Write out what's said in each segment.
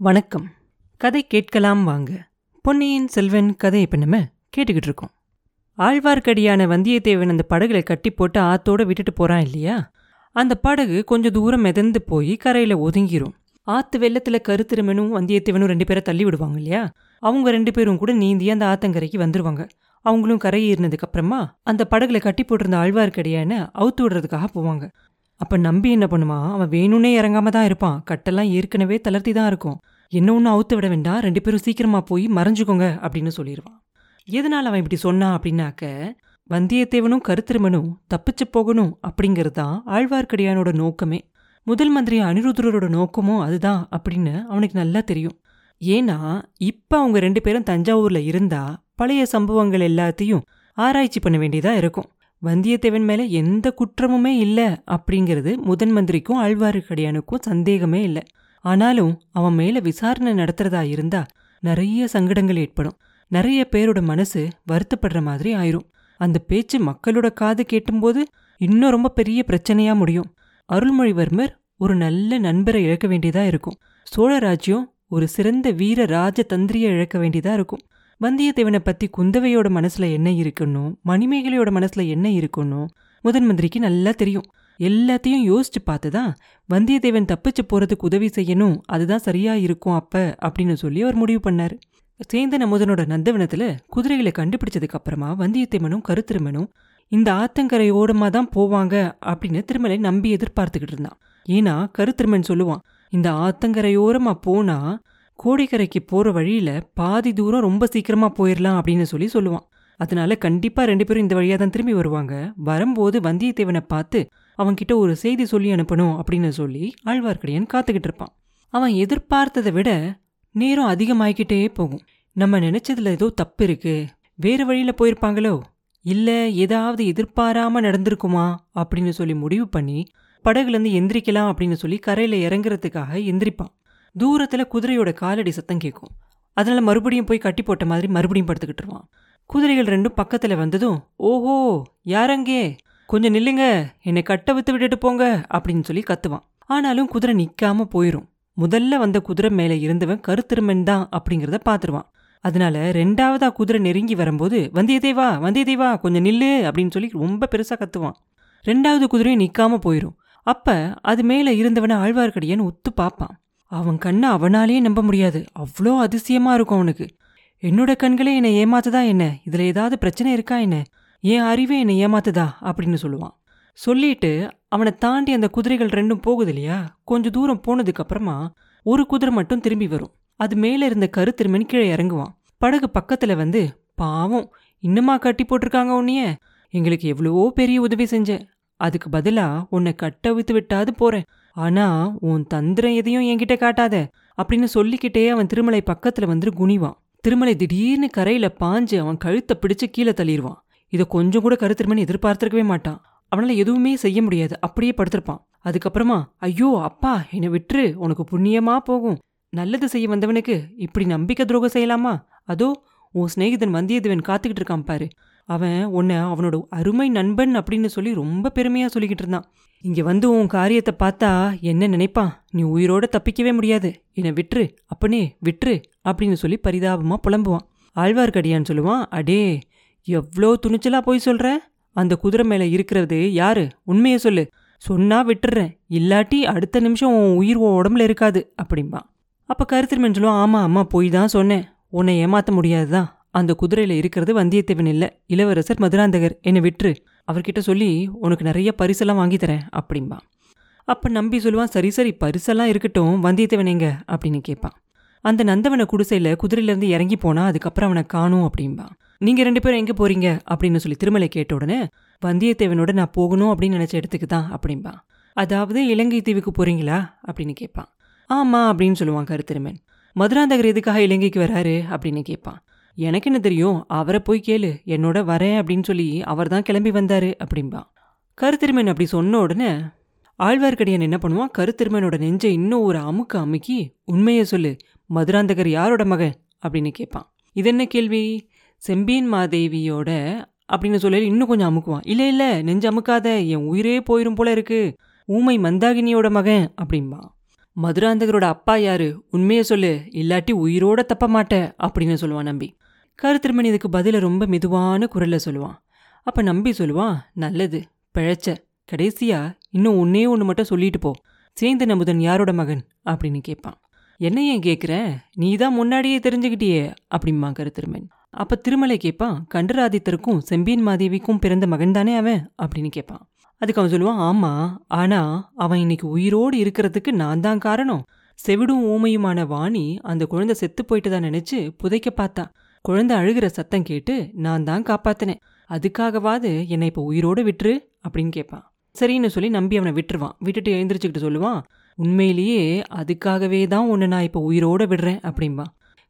வணக்கம். கதை கேட்கலாம் வாங்க. பொன்னியின் செல்வன் கதை இப்போ நம்ம கேட்டுக்கிட்டு இருக்கோம். ஆழ்வார்க்கடியான வந்தியத்தேவன் அந்த படகுல கட்டி போட்டு ஆத்தோட விட்டுட்டு போறான் இல்லையா? அந்த படகு கொஞ்சம் தூரம் மிதந்து போய் கரையில ஒதுங்கிரும். ஆத்து வெள்ளத்துல கருத்திருமனும் வந்தியத்தேவனும் ரெண்டு பேரை தள்ளி விடுவாங்க இல்லையா? அவங்க ரெண்டு பேரும் கூட நீந்தி அந்த ஆத்தங்கரைக்கு வந்துருவாங்க. அவங்களும் கரையீறினதுக்கு அப்புறமா அந்த படகுல கட்டி போட்டிருந்த ஆழ்வார்க்கடியான அவுத்து விடுறதுக்காக போவாங்க. அப்போ நம்பி என்ன பண்ணுவான்? அவன் வேணும்னே இறங்காம தான் இருப்பான். கட்டெல்லாம் ஏற்கனவே தளர்த்தி தான் இருக்கும். என்ன ஒன்று அவுத்து விட வேண்டாம். ரெண்டு பேரும் சீக்கிரமாக போய் மறைஞ்சுக்கோங்க அப்படின்னு சொல்லிடுவான் எதனால் அவன் இப்படி சொன்னான் அப்படின்னாக்க வந்தியத்தேவனும் கருத்திருமனும் தப்பிச்சு போகணும் அப்படிங்கிறது தான் ஆழ்வார்க்கடியானோட நோக்கமே. முதல் மந்திரி அனிருத்தரோட நோக்கமும் அதுதான் அப்படின்னு அவனுக்கு நல்லா தெரியும். ஏன்னா இப்போ அவங்க ரெண்டு பேரும் தஞ்சாவூரில் இருந்தால் பழைய சம்பவங்கள் எல்லாத்தையும் ஆராய்ச்சி பண்ண வேண்டியதாக இருக்கும். வந்தியத்தேவன் மேலே எந்த குற்றமுமே இல்லை அப்படிங்கிறது முதன் மந்திரிக்கும் ஆழ்வார்க்கடியானுக்கும் சந்தேகமே இல்லை. ஆனாலும் அவன் மேல விசாரணை நடத்துறதா இருந்தா நிறைய சங்கடங்கள் ஏற்படும். நிறைய பேரோட மனசு வருத்தப்படுற மாதிரி ஆயிரும். அந்த பேச்சு மக்களோட காது கேட்டும்போது இன்னும் ரொம்ப பெரிய பிரச்சனையா முடியும். அருள்மொழிவர்மர் ஒரு நல்ல நண்பரை இழக்க வேண்டியதா இருக்கும். சோழ ராஜ்யம் ஒரு சிறந்த வீர ராஜ தந்திரியை இழக்க வேண்டியதா இருக்கும். வந்தியத்தேவனை பத்தி குந்தவையோட மனசுல என்ன இருக்குன்னு மணிமேகலையோட மனசுல என்ன இருக்குன்னு முதன் மந்திரிக்கு நல்லா தெரியும். எல்லாத்தையும் யோசிச்சு பார்த்துதான் வந்தியத்தேவன் தப்பிச்சு போறதுக்கு உதவி செய்யணும் அதுதான் சரியா இருக்கும் அப்ப அப்படின்னு சொல்லி அவர் முடிவு பண்ணார். சேந்தன் அமுதனோட நந்தவனத்துல குதிரைகளை கண்டுபிடிச்சதுக்கு அப்புறமா வந்தியத்தேவனும் கருத்திருமனும் இந்த ஆத்தங்கரை ஓரமா தான் போவாங்க அப்படின்னு திருமலை நம்பி எதிர்பார்த்துக்கிட்டு இருந்தான். ஏன்னா கருத்திருமன் சொல்லுவான் இந்த ஆத்தங்கரையோரமா போனா கோடிக்கரைக்கு போற வழியில பாதி தூரம் ரொம்ப சீக்கிரமா போயிடலாம் அப்படின்னு சொல்லி சொல்லுவான். அதனால கண்டிப்பா ரெண்டு பேரும் இந்த வழியா தான் திரும்பி வருவாங்க. வரும்போது வந்தியத்தேவனை பார்த்து அவன்கிட்ட ஒரு செய்தி சொல்லி அனுப்பணும் அப்படின்னு சொல்லி ஆழ்வார்க்கடியான் காத்துக்கிட்டு இருப்பான். அவன் எதிர்பார்த்ததை விட நேரம் அதிகமாயிக்கிட்டே போகும். நம்ம நினைச்சதுல ஏதோ தப்பு இருக்கு. வேறு வழியில போயிருப்பாங்களோ? இல்லை ஏதாவது எதிர்பாராம நடந்திருக்குமா? அப்படின்னு சொல்லி முடிவு பண்ணி படகுலேருந்து எந்திரிக்கலாம் அப்படின்னு சொல்லி கரையில் இறங்குறதுக்காக எந்திரிப்பான். தூரத்தில் குதிரையோட காலடி சத்தம் கேட்கும் அதனால் மறுபடியும் போய் கட்டி போட்ட மாதிரி மறுபடியும் படுத்துக்கிட்டுருவான் குதிரைகள் ரெண்டும் பக்கத்தில் வந்ததும் ஓஹோ யாரங்கே? கொஞ்சம் நில்லுங்க. என்னை கட்ட வித்து விட்டுட்டு போங்க அப்படின்னு சொல்லி கத்துவான். ஆனாலும் குதிரை நிற்காம போயிடும் முதல்ல வந்த குதிரை மேலே இருந்தவன் கருத்திருமன் தான் அப்படிங்கிறத பார்த்துருவான் அதனால ரெண்டாவதா குதிரை நெருங்கி வரும்போது வந்தியத்தேவா வந்தியத்தேவா கொஞ்சம் நில்லு அப்படின்னு சொல்லி ரொம்ப பெருசாக கத்துவான். ரெண்டாவது குதிரையும் நிற்காம போயிடும் அப்போ அது மேலே இருந்தவனை ஆழ்வார்க்கடியான்னு உத்து பார்ப்பான் அவன் கண்ணை அவனாலேயே நம்ப முடியாது. அவ்வளோ அதிசயமா இருக்கும் அவனுக்கு. என்னோட கண்களே என்னை ஏமாத்துதா என்ன? இதுல ஏதாவது பிரச்சனை இருக்கா என்ன? என் அறிவே என்னை ஏமாத்துதா? அப்படின்னு சொல்லுவான். சொல்லிட்டு அவனை தாண்டி அந்த குதிரைகள் ரெண்டும் போகுது இல்லையா? கொஞ்ச தூரம் போனதுக்கு அப்புறமா ஒரு குதிரை மட்டும் திரும்பி வரும். அது மேல இருந்த கரு திருமணி கீழே இறங்குவான். படகு பக்கத்துல வந்து பாவம் இன்னுமா கட்டி போட்டிருக்காங்க உன்னைய? எங்களுக்கு எவ்வளவோ பெரிய உதவி செஞ்ச அதுக்கு பதிலா உன்னை கட்ட வித்து விட்டாது போறேன். ஆனா உன் தந்திரம் எதையும் என்கிட்ட காட்டாத அப்படின்னு சொல்லிக்கிட்டே அவன் திருமலை பக்கத்துல வந்து குனிவான். திருமலை திடீர்னு கரையில பாஞ்சு அவன் கழுத்தை பிடிச்சு கீழே தள்ளிடுவான் இதை கொஞ்சம் கூட கருத்திருமன் எதிர்பார்த்திருக்கவே மாட்டான். அவனால எதுவுமே செய்ய முடியாது. அப்படியே படுத்திருப்பான். அதுக்கப்புறமா ஐயோ அப்பா என்னை விட்டுரு. உனக்கு புண்ணியமா போகும். நல்லது செய்ய வந்தவனுக்கு இப்படி நம்பிக்கை துரோகம் செய்யலாமா? அதோ உன் சிநேகிதன் வந்தியத்தேவன் காத்துக்கிட்டு இருக்கான் பாரு. அவன் உன்னை அவனோட அருமை நண்பன் அப்படின்னு சொல்லி ரொம்ப பெருமையாக சொல்லிக்கிட்டு இருந்தான். இங்கே வந்து உன் காரியத்தை பார்த்தா என்ன நினைப்பான்? நீ உயிரோட தப்பிக்கவே முடியாது. என்னை விட்டுரு அப்பனே விட்டுரு அப்படின்னு சொல்லி பரிதாபமாக புலம்புவான். ஆழ்வார்க்கடியான் சொல்லுவான் அடே எவ்வளோ துணிச்சலாக போய் சொல்கிற அந்த குதிரை மேலே இருக்கிறது யாரு? உண்மையை சொல்லு. சொன்னா விட்டுறேன் இல்லாட்டி அடுத்த நிமிஷம் உன் உயிர் உன் உடம்புல இருக்காது அப்படிம்பான் அப்போ கருத்திருமன் சொல்லுவான் ஆமாம் அம்மா போய் தான் சொன்னேன். உன்னை ஏமாற்ற முடியாது தான் அந்த குதிரையில் இருக்கிறது வந்தியத்தேவன் இல்லை. இளவரசர் மதுராந்தகர் என்னை விட்டுரு. அவர்கிட்ட சொல்லி உனக்கு நிறைய பரிசெல்லாம் வாங்கி தரேன் அப்படிம்பா. நம்பி சொல்லுவான் சரி சரி பரிசெல்லாம் இருக்கட்டும் வந்தியத்தேவன் எங்க? அப்படின்னு கேட்பான். அந்த நந்தவன குடிசையில் குதிரையிலேருந்து இறங்கி போனால் அதுக்கப்புறம் அவனை காணும் அப்படின்பா நீங்கள் ரெண்டு பேரும் எங்கே போகிறீங்க அப்படின்னு சொல்லி திருமலை கேட்ட உடனே வந்தியத்தேவனோட நான் போகணும் அப்படின்னு நினச்ச இடத்துக்கு தான் அப்படின்பா அதாவது இலங்கை தீவுக்கு போகிறீங்களா அப்படின்னு கேட்பான். ஆமாம் அப்படின்னு சொல்லுவான் கருத்திருமன். மதுராந்தகர் எதுக்காக இலங்கைக்கு வராரு? அப்படின்னு கேட்பான். எனக்கு என்ன தெரியும்? அவரை போய் கேளு. என்னோட வரேன் அப்படின்னு சொல்லி அவர் தான் கிளம்பி வந்தாரு அப்படின்பா கருத்திருமன் அப்படி சொன்ன உடனே ஆழ்வார்க்கடியான் என்ன பண்ணுவான்? கருத்திருமனோட நெஞ்சை இன்னும் ஒரு அமுக்கு அமுக்கி உண்மையை சொல்லு. மதுராந்தகர் யாரோட மகன்? அப்படின்னு கேட்பான். இது என்ன கேள்வி? செம்பியன் மாதேவியோட அப்படின்னு சொல்லி இன்னும் கொஞ்சம் அமுக்குவான். இல்லை இல்லை. நெஞ்சு அமுக்காத. என் உயிரே போயிரும் போல இருக்கு. ஊமை மந்தாகினியோட மகன். அப்படின்பா மதுராந்தகரோட அப்பா யாரு? உண்மையை சொல்லு. இல்லாட்டி உயிரோட தப்ப மாட்டேன் அப்படின்னு சொல்லுவான் நம்பி. கருத்திருமன் இதுக்கு பதில ரொம்ப மெதுவான குரல்ல சொல்லுவான். அப்ப நம்பி சொல்லுவான் நல்லது பிழைச்ச கடைசியா இன்னும் ஒன்னே ஒன்று மட்டும் சொல்லிட்டு போ. சேந்தன் அமுதன் யாரோட மகன்? அப்படின்னு கேட்பான் என்ன ஏன் கேட்குற நீ தான் முன்னாடியே தெரிஞ்சுக்கிட்டியே அப்படிம்பான் கருத்திருமன் அப்ப திருமலை கேட்பான் கண்டராதித்தருக்கும் செம்பியன் மாதேவிக்கும் பிறந்த மகன் தானே அவன்? அப்படின்னு கேட்பான் அதுக்கு அவன் சொல்லுவான் ஆமா ஆனா அவன் இன்னைக்கு உயிரோடு இருக்கிறதுக்கு நான் தான் காரணம். செவிடும் ஊமையுமான வாணி அந்த குழந்தை செத்து போயிட்டு நினைச்சு புதைக்க பார்த்தா குழந்தை அழுகிற சத்தம் கேட்டு நான் தான் காப்பாத்தினேன். அதுக்காகவாது என்னை இப்போ உயிரோடு விட்டுரு அப்படின்னு கேட்பான் சரின்னு சொல்லி நம்பி அவனை விட்டுருவான். விட்டுட்டு எழுந்திரிச்சுக்கிட்டு சொல்லுவான் உண்மையிலேயே அதுக்காகவே தான் உன்னை நான் இப்போ உயிரோட விடுறேன் அப்படின்பா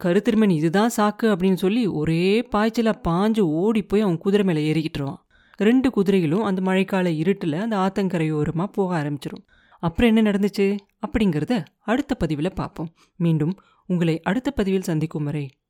கருத்திருமன் இதுதான் சாக்கு அப்படின்னு சொல்லி ஒரே பாய்ச்சல பாஞ்சு ஓடி போய் அவன் குதிரை மேலே ஏறிக்கிட்டுருவான் ரெண்டு குதிரைகளும் அந்த மழைக்கால இருட்டில் அந்த ஆத்தங்கரையோரமாக போக ஆரம்பிச்சிடும் அப்புறம் என்ன நடந்துச்சு அப்படிங்கிறத அடுத்த பதிவில் பார்ப்போம். மீண்டும் உங்களை அடுத்த பதிவில் சந்திக்கும் வரை